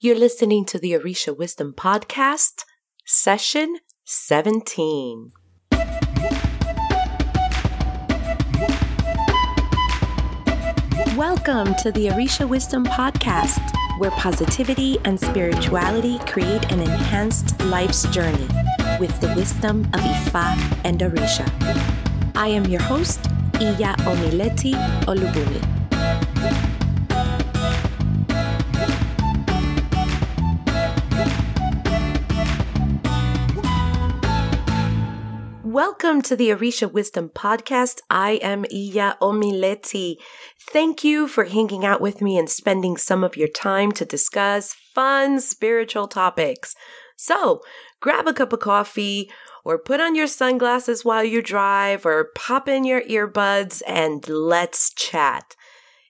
You're listening to the Orisha Wisdom Podcast, session 17. Welcome to the Orisha Wisdom Podcast, where positivity and spirituality create an enhanced life's journey with the wisdom of Ifa and Orisha. I am your host, Iya Omileti Olubumi. Welcome to the Orisha Wisdom Podcast. I am Iya Omileti. Thank you for hanging out with me and spending some of your time to discuss fun spiritual topics. So, grab a cup of coffee or put on your sunglasses while you drive or pop in your earbuds and let's chat.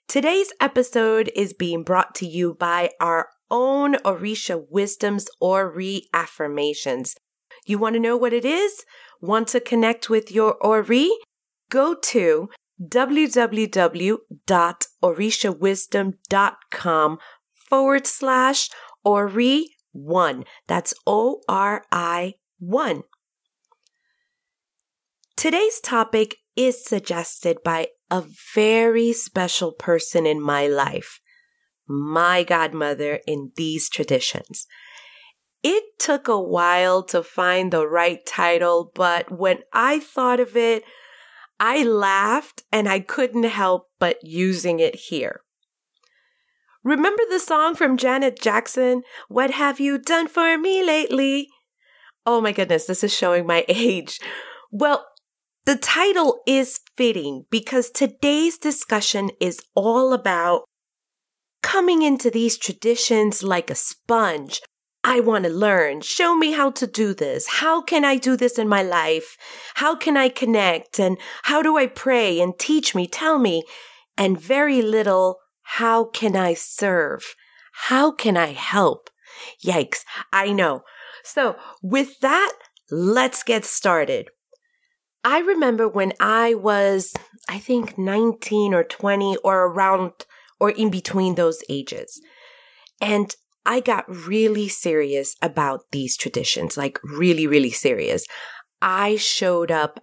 Today's episode is being brought to you by our own Orisha Wisdoms Ori affirmations. You want to know what it is? Want to connect with your Ori? Go to www.orishawisdom.com forward slash Ori one. That's O R I one. Today's topic is suggested by a very special person in my life, my godmother in these traditions. It took a while to find the right title, but when I thought of it, I laughed and I couldn't help but using it here. Remember the song from Janet Jackson, What Have You Done For Me Lately? Oh my goodness, this is showing my age. Well, the title is fitting because today's discussion is all about coming into these traditions like a sponge, I want to learn. Show me how to do this. How can I do this in my life? How can I connect? And how do I pray? And teach me, tell me. And very little, how can I serve? How can I help? Yikes. I know. So with that, let's get started. I remember when I was, I think 19 or 20 or around or in between those ages. And I got really serious about these traditions, like really, really serious. I showed up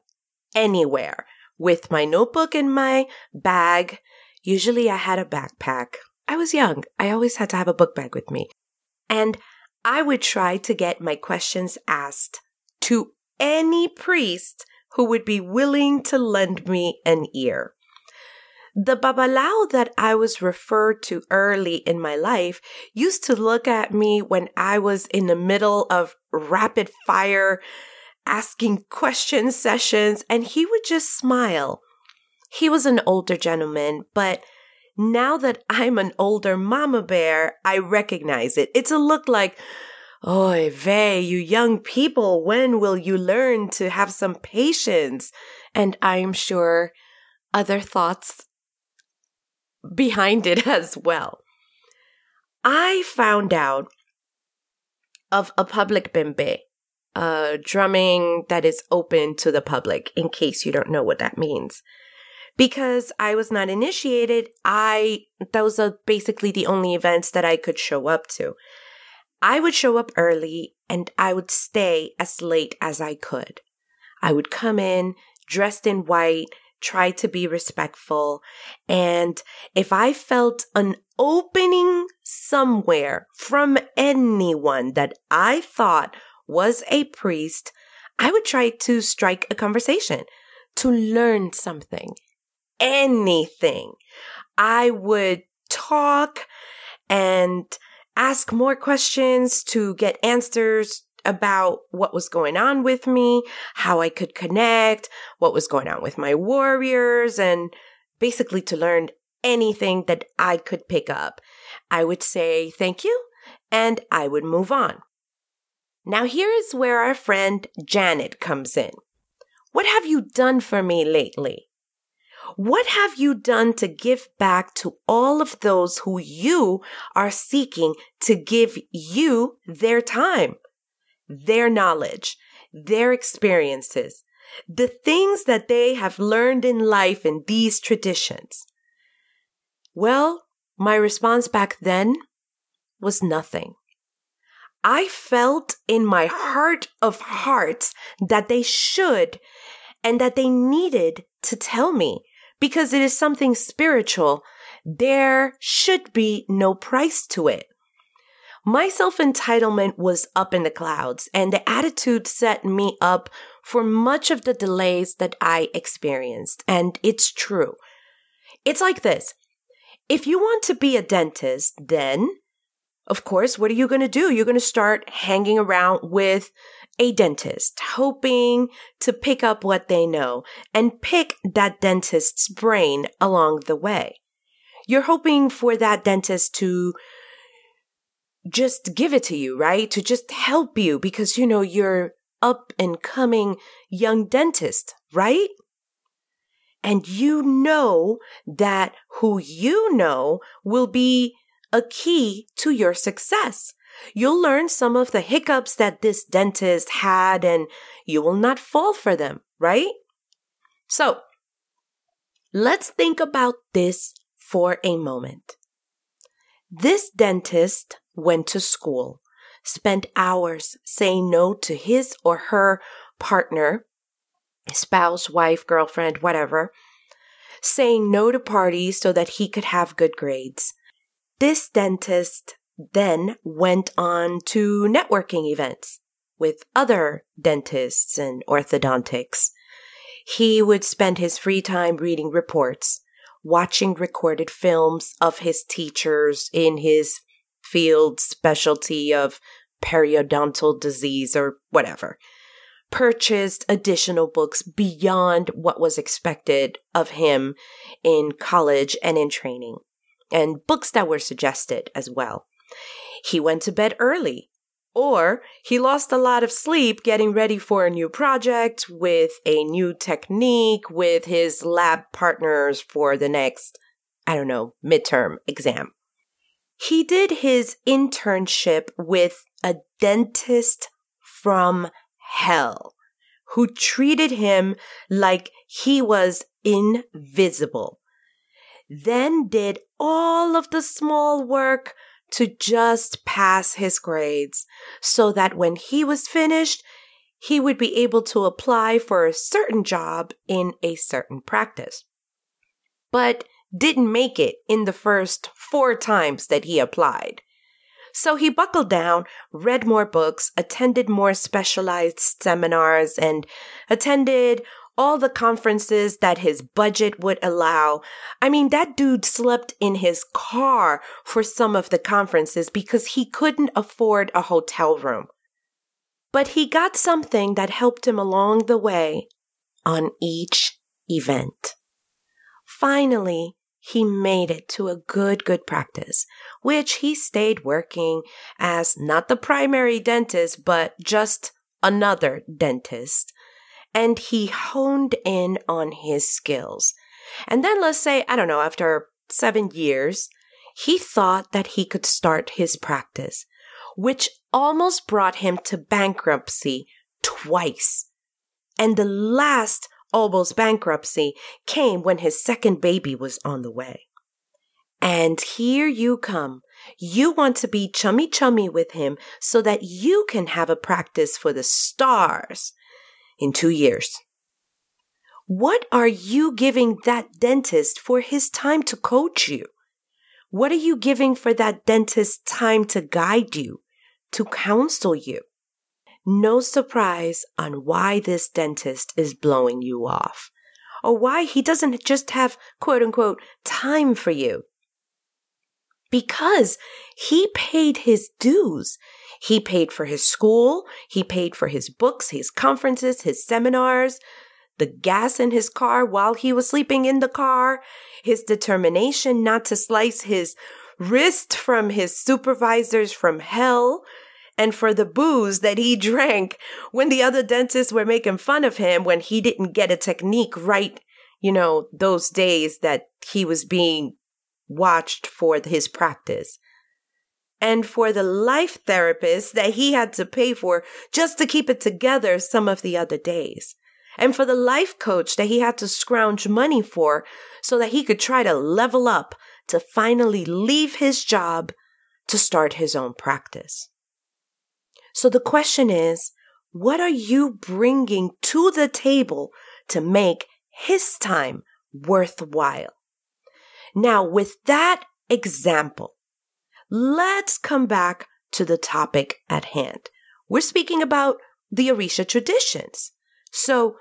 anywhere with my notebook in my bag. Usually I had a backpack. I was young. I always had to have a book bag with me. And I would try to get my questions asked to any priest who would be willing to lend me an ear. The babalao that I was referred to early in my life used to look at me when I was in the middle of rapid fire asking question sessions and he would just smile. He was an older gentleman, but now that I'm an older mama bear, I recognize it. It's a look like, Oy vey, you young people, when will you learn to have some patience? And I'm sure other thoughts behind it as well. I found out of a public bembe, uh, drumming that is open to the public, in case you don't know what that means. Because I was not initiated, I, those are basically the only events that I could show up to. I would show up early and I would stay as late as I could. I would come in dressed in white, try to be respectful. And if I felt an opening somewhere from anyone that I thought was a priest, I would try to strike a conversation to learn something, anything. I would talk and ask more questions to get answers about what was going on with me, how I could connect, what was going on with my warriors, and basically to learn anything that I could pick up. I would say thank you and I would move on. Now, here is where our friend Janet comes in. What have you done for me lately? What have you done to give back to all of those who you are seeking to give you their time? Their knowledge, their experiences, the things that they have learned in life in these traditions? Well, my response back then was nothing. I felt in my heart of hearts that they should and that they needed to tell me because it is something spiritual. There should be no price to it. My self entitlement was up in the clouds, and the attitude set me up for much of the delays that I experienced. And it's true. It's like this if you want to be a dentist, then, of course, what are you going to do? You're going to start hanging around with a dentist, hoping to pick up what they know and pick that dentist's brain along the way. You're hoping for that dentist to just give it to you, right? To just help you because, you know, you're up and coming young dentist, right? And you know that who you know will be a key to your success. You'll learn some of the hiccups that this dentist had and you will not fall for them, right? So let's think about this for a moment. This dentist went to school, spent hours saying no to his or her partner, spouse, wife, girlfriend, whatever, saying no to parties so that he could have good grades. This dentist then went on to networking events with other dentists and orthodontics. He would spend his free time reading reports, watching recorded films of his teachers in his field specialty of periodontal disease or whatever, purchased additional books beyond what was expected of him in college and in training, and books that were suggested as well. He went to bed early, or he lost a lot of sleep getting ready for a new project with a new technique with his lab partners for the next, I don't know, midterm exam. He did his internship with a dentist from hell who treated him like he was invisible. Then did all of the small work to just pass his grades so that when he was finished, he would be able to apply for a certain job in a certain practice. But didn't make it in the first four times that he applied. So he buckled down, read more books, attended more specialized seminars, and attended all the conferences that his budget would allow. I mean, that dude slept in his car for some of the conferences because he couldn't afford a hotel room. But he got something that helped him along the way on each event. Finally, he made it to a good, good practice, which he stayed working as not the primary dentist, but just another dentist. And he honed in on his skills. And then let's say, I don't know, after seven years, he thought that he could start his practice, which almost brought him to bankruptcy twice. And the last almost bankruptcy came when his second baby was on the way. And here you come. You want to be chummy chummy with him so that you can have a practice for the stars in two years. What are you giving that dentist for his time to coach you? What are you giving for that dentist's time to guide you, to counsel you? No surprise on why this dentist is blowing you off or why he doesn't just have quote unquote time for you. Because he paid his dues. He paid for his school. He paid for his books, his conferences, his seminars, the gas in his car while he was sleeping in the car, his determination not to slice his wrist from his supervisors from hell and for the booze that he drank when the other dentists were making fun of him when he didn't get a technique right, you know, those days that he was being watched for his practice. And for the life therapist that he had to pay for just to keep it together some of the other days. And for the life coach that he had to scrounge money for so that he could try to level up to finally leave his job to start his own practice. So the question is, what are you bringing to the table to make his time worthwhile? Now, with that example, let's come back to the topic at hand. We're speaking about the Orisha traditions. So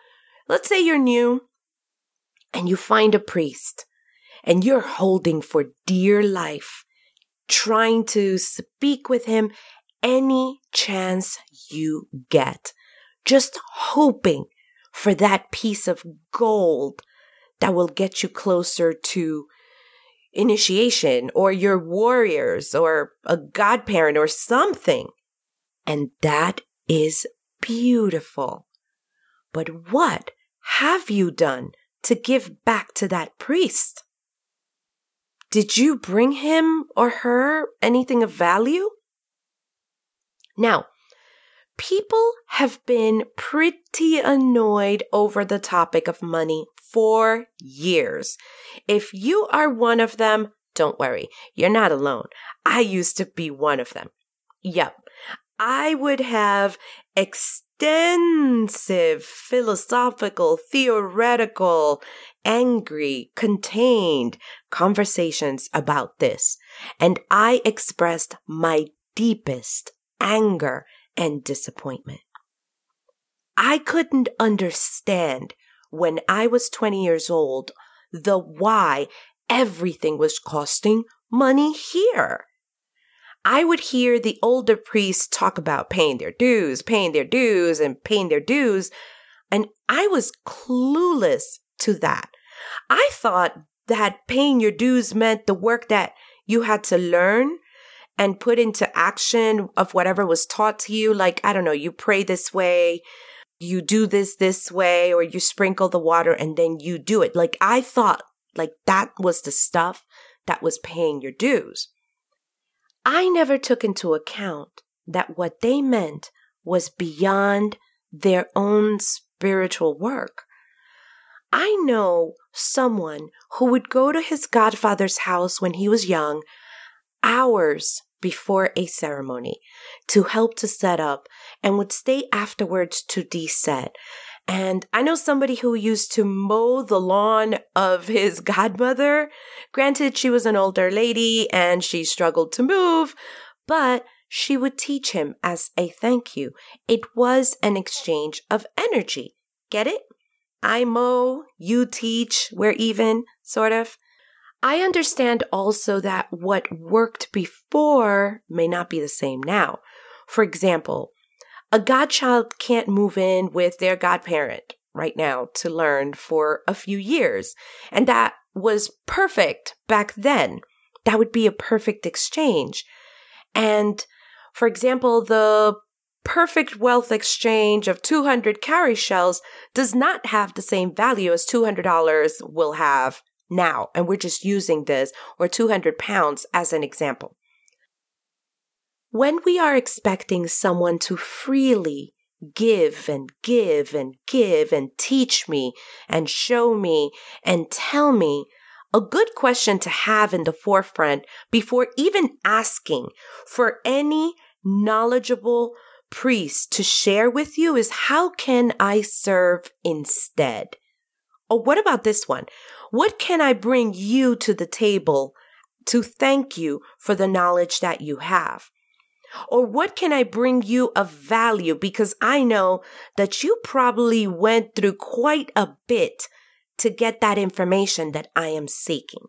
let's say you're new and you find a priest and you're holding for dear life, trying to speak with him any chance you get, just hoping for that piece of gold that will get you closer to initiation or your warriors or a godparent or something. And that is beautiful. But what have you done to give back to that priest? Did you bring him or her anything of value? Now, people have been pretty annoyed over the topic of money for years. If you are one of them, don't worry, you're not alone. I used to be one of them. Yep. I would have extensive philosophical, theoretical, angry, contained conversations about this. And I expressed my deepest anger and disappointment. I couldn't understand when I was 20 years old the why everything was costing money here. I would hear the older priests talk about paying their dues, paying their dues, and paying their dues, and I was clueless to that. I thought that paying your dues meant the work that you had to learn and put into action of whatever was taught to you. Like, I don't know, you pray this way, you do this this way, or you sprinkle the water and then you do it. Like, I thought like that was the stuff that was paying your dues. I never took into account that what they meant was beyond their own spiritual work. I know someone who would go to his godfather's house when he was young hours before a ceremony to help to set up and would stay afterwards to deset. And I know somebody who used to mow the lawn of his godmother. Granted, she was an older lady and she struggled to move, but she would teach him as a thank you. It was an exchange of energy. Get it? I mow, you teach, we're even, sort of. I understand also that what worked before may not be the same now. For example, a godchild can't move in with their godparent right now to learn for a few years. And that was perfect back then. That would be a perfect exchange. And for example, the perfect wealth exchange of 200 cowrie shells does not have the same value as $200 will have now. And we're just using this or 200 pounds as an example. When we are expecting someone to freely give and give and give and teach me and show me and tell me, a good question to have in the forefront before even asking for any knowledgeable priest to share with you is how can I serve instead? Or what about this one? What can I bring you to the table to thank you for the knowledge that you have? Or what can I bring you of value? Because I know that you probably went through quite a bit to get that information that I am seeking.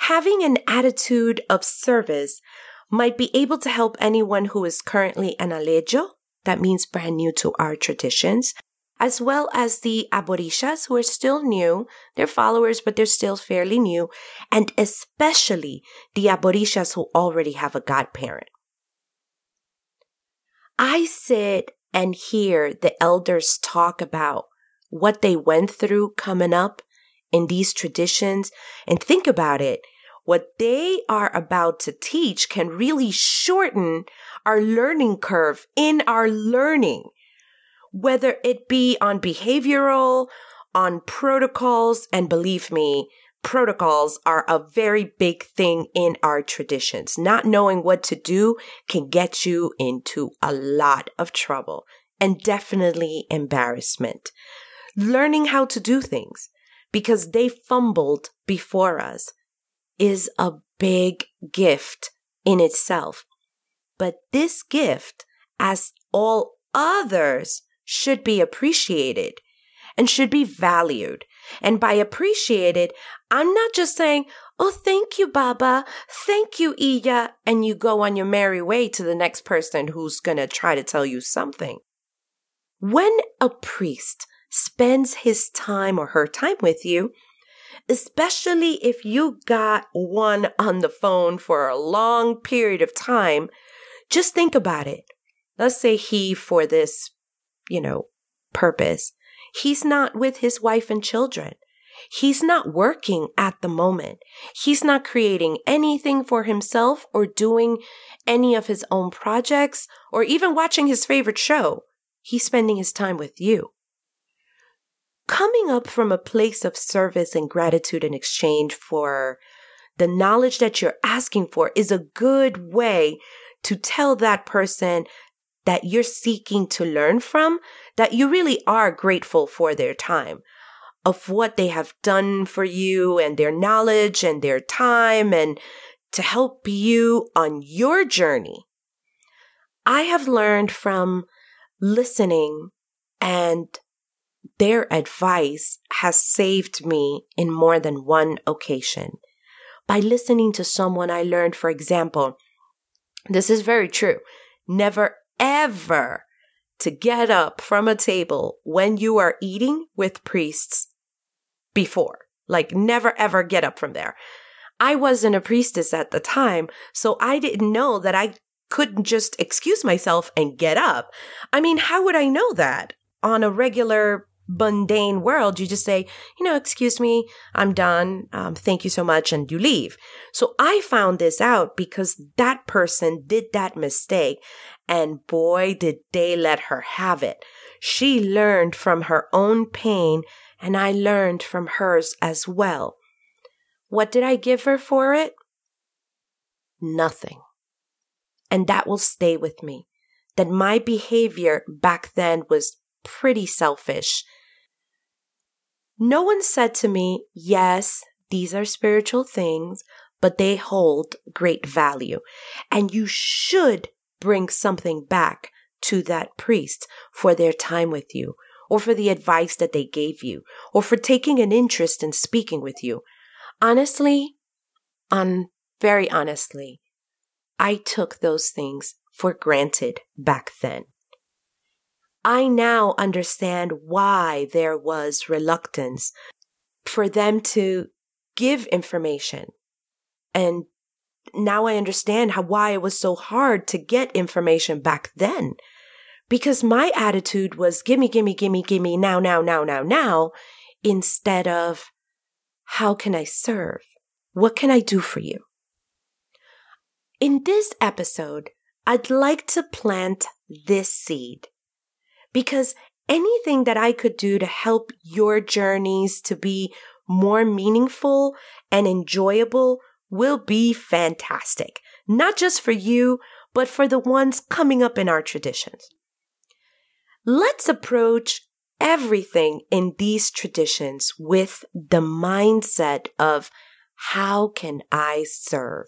Having an attitude of service might be able to help anyone who is currently an aleyo, that means brand new to our traditions, as well as the Aborishas who are still new. They're followers, but they're still fairly new. And especially the Aborishas who already have a godparent. I sit and hear the elders talk about what they went through coming up in these traditions and think about it. What they are about to teach can really shorten our learning curve in our learning whether it be on behavioral, on protocols, and believe me, protocols are a very big thing in our traditions. Not knowing what to do can get you into a lot of trouble and definitely embarrassment. Learning how to do things because they fumbled before us is a big gift in itself. But this gift, as all others, should be appreciated and should be valued. And by appreciated, I'm not just saying, Oh, thank you, Baba. Thank you, Iya. And you go on your merry way to the next person who's going to try to tell you something. When a priest spends his time or her time with you, especially if you got one on the phone for a long period of time, just think about it. Let's say he, for this, you know, purpose, he's not with his wife and children. He's not working at the moment. He's not creating anything for himself or doing any of his own projects or even watching his favorite show. He's spending his time with you. Coming up from a place of service and gratitude in exchange for the knowledge that you're asking for is a good way to tell that person that you're seeking to learn from that you really are grateful for their time of what they have done for you and their knowledge and their time and to help you on your journey. I have learned from listening and their advice has saved me in more than one occasion. By listening to someone, I learned, for example, this is very true. Never ever to get up from a table when you are eating with priests before. Like never ever get up from there. I wasn't a priestess at the time, so I didn't know that I couldn't just excuse myself and get up. I mean, how would I know that on a regular mundane world? You just say, you know, excuse me, I'm done. Um, thank you so much. And you leave. So I found this out because that person did that mistake. And boy, did they let her have it. She learned from her own pain and I learned from hers as well. What did I give her for it? Nothing. And that will stay with me. That my behavior back then was pretty selfish. No one said to me, yes, these are spiritual things, but they hold great value. And you should bring something back to that priest for their time with you, or for the advice that they gave you, or for taking an interest in speaking with you. Honestly, on very honestly, I took those things for granted back then. I now understand why there was reluctance for them to give information. And now I understand how, why it was so hard to get information back then because my attitude was gimme, gimme, gimme, gimme, now, now, now, now, now, instead of how can I serve? What can I do for you? In this episode, I'd like to plant this seed because anything that I could do to help your journeys to be more meaningful and enjoyable will be fantastic. Not just for you, but for the ones coming up in our traditions. Let's approach everything in these traditions with the mindset of how can I serve?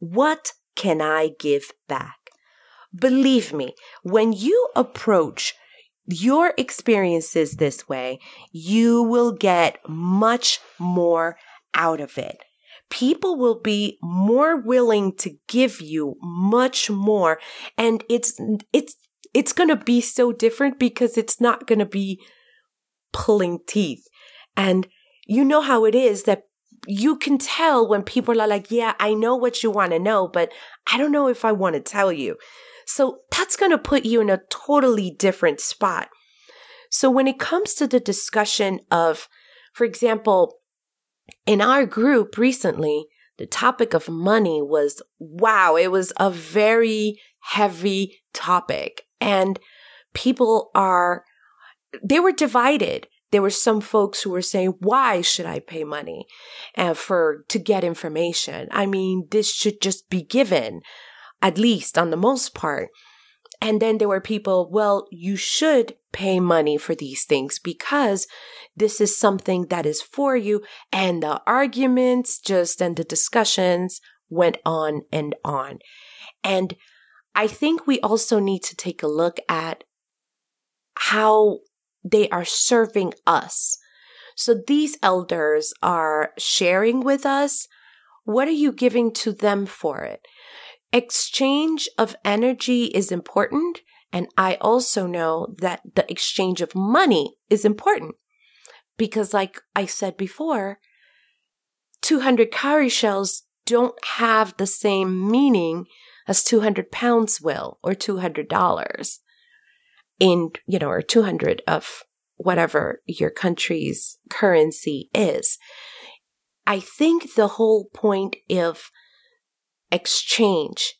What can I give back? Believe me, when you approach your experiences this way, you will get much more out of it. People will be more willing to give you much more. And it's, it's it's going to be so different because it's not going to be pulling teeth. And you know how it is that you can tell when people are like, yeah, I know what you want to know, but I don't know if I want to tell you. So that's going to put you in a totally different spot. So when it comes to the discussion of, for example, in our group recently, the topic of money was wow, it was a very heavy topic and people are, they were divided there were some folks who were saying, why should I pay money uh, for, to get information? I mean, this should just be given, at least on the most part. And then there were people, well, you should pay money for these things because this is something that is for you. And the arguments just and the discussions went on and on. And I think we also need to take a look at how they are serving us. So these elders are sharing with us. What are you giving to them for it? Exchange of energy is important. And I also know that the exchange of money is important because, like I said before, 200 cowrie shells don't have the same meaning as 200 pounds will or $200 in, you know, or 200 of whatever your country's currency is. I think the whole point of exchange,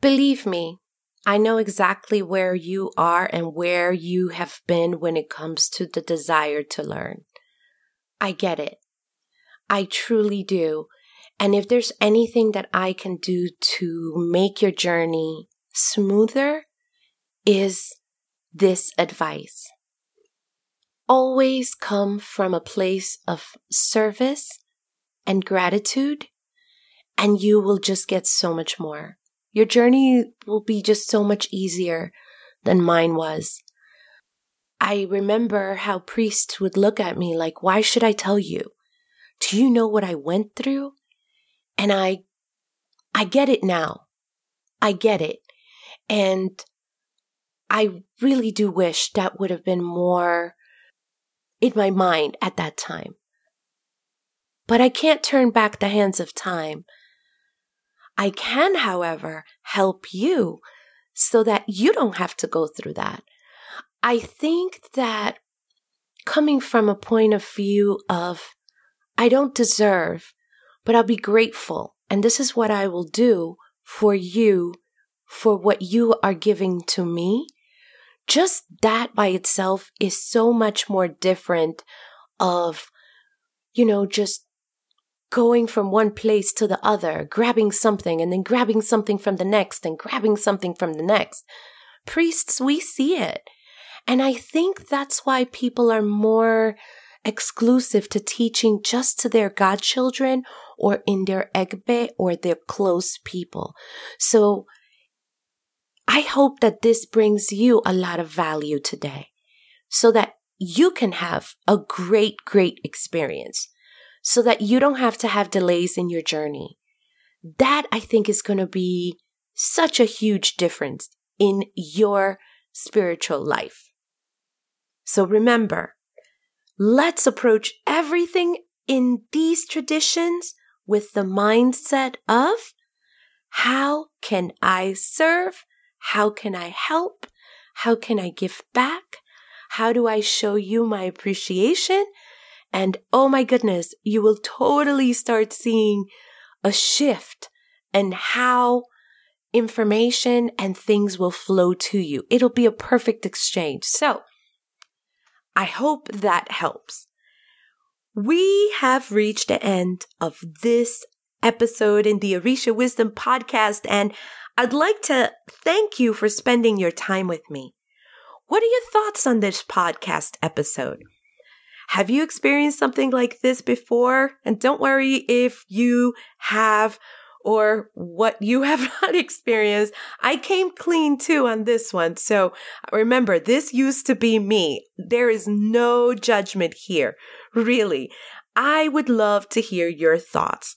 believe me, I know exactly where you are and where you have been when it comes to the desire to learn. I get it. I truly do. And if there's anything that I can do to make your journey smoother, is this advice. Always come from a place of service and gratitude, and you will just get so much more. Your journey will be just so much easier than mine was. I remember how priests would look at me like, why should I tell you? Do you know what I went through? And I, I get it now. I get it. And I really do wish that would have been more in my mind at that time. But I can't turn back the hands of time. I can, however, help you so that you don't have to go through that. I think that coming from a point of view of, I don't deserve, but I'll be grateful. And this is what I will do for you, for what you are giving to me. Just that by itself is so much more different of, you know, just going from one place to the other, grabbing something and then grabbing something from the next and grabbing something from the next. Priests, we see it. And I think that's why people are more exclusive to teaching just to their godchildren or in their egbe or their close people. So I hope that this brings you a lot of value today so that you can have a great, great experience so that you don't have to have delays in your journey. That I think is going to be such a huge difference in your spiritual life. So remember, let's approach everything in these traditions with the mindset of how can I serve? How can I help? How can I give back? How do I show you my appreciation? And oh my goodness, you will totally start seeing a shift and how information and things will flow to you. It'll be a perfect exchange. So I hope that helps. We have reached the end of this episode in the Orisha Wisdom podcast, and I'd like to thank you for spending your time with me. What are your thoughts on this podcast episode? Have you experienced something like this before? And don't worry if you have or what you have not experienced. I came clean too on this one. So remember, this used to be me. There is no judgment here. Really. I would love to hear your thoughts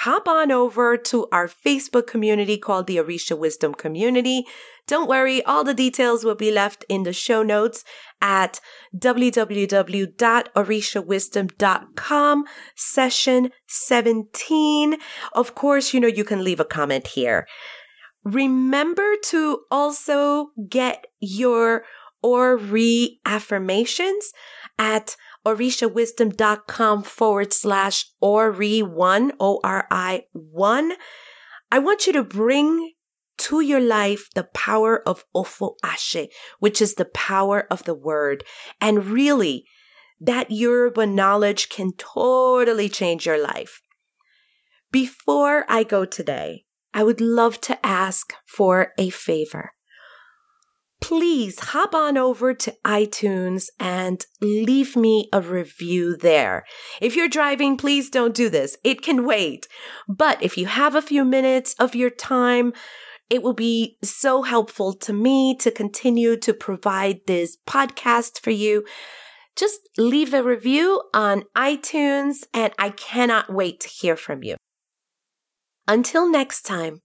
hop on over to our Facebook community called the Orisha Wisdom Community. Don't worry, all the details will be left in the show notes at www.orishawisdom.com session 17. Of course, you know, you can leave a comment here. Remember to also get your Ori affirmations at orishawisdom.com forward slash ori1, O-R-I 1. I want you to bring to your life the power of Ofo Ashe, which is the power of the word. And really, that Yoruba knowledge can totally change your life. Before I go today, I would love to ask for a favor. Please hop on over to iTunes and leave me a review there. If you're driving, please don't do this. It can wait. But if you have a few minutes of your time, it will be so helpful to me to continue to provide this podcast for you. Just leave a review on iTunes, and I cannot wait to hear from you. Until next time,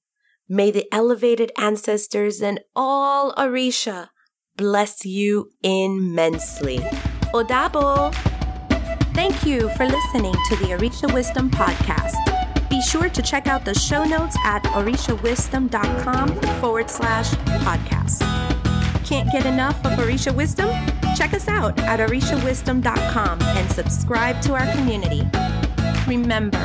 may the elevated ancestors and all Orisha bless you immensely. Odabo! Thank you for listening to the Orisha Wisdom Podcast. Be sure to check out the show notes at orishawisdom.com forward slash podcast. Can't get enough of Orisha Wisdom? Check us out at orishawisdom.com and subscribe to our community. Remember,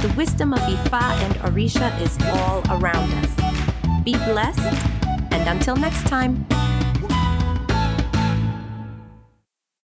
the wisdom of Ifa and Orisha is all around us. Be blessed, and until next time.